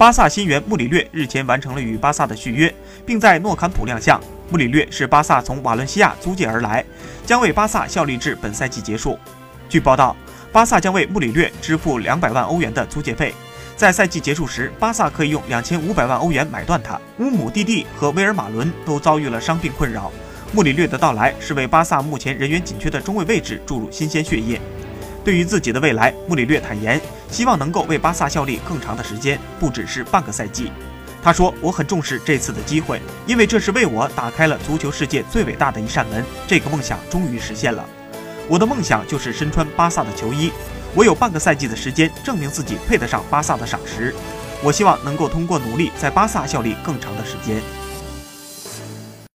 巴萨新援穆里略日前完成了与巴萨的续约，并在诺坎普亮相。穆里略是巴萨从瓦伦西亚租借而来，将为巴萨效力至本赛季结束。据报道，巴萨将为穆里略支付两百万欧元的租借费，在赛季结束时，巴萨可以用两千五百万欧元买断他。乌姆蒂蒂和威尔马伦都遭遇了伤病困扰，穆里略的到来是为巴萨目前人员紧缺的中卫位置注入新鲜血液。对于自己的未来，穆里略坦言，希望能够为巴萨效力更长的时间，不只是半个赛季。他说：“我很重视这次的机会，因为这是为我打开了足球世界最伟大的一扇门。这个梦想终于实现了。我的梦想就是身穿巴萨的球衣。我有半个赛季的时间证明自己配得上巴萨的赏识。我希望能够通过努力在巴萨效力更长的时间。”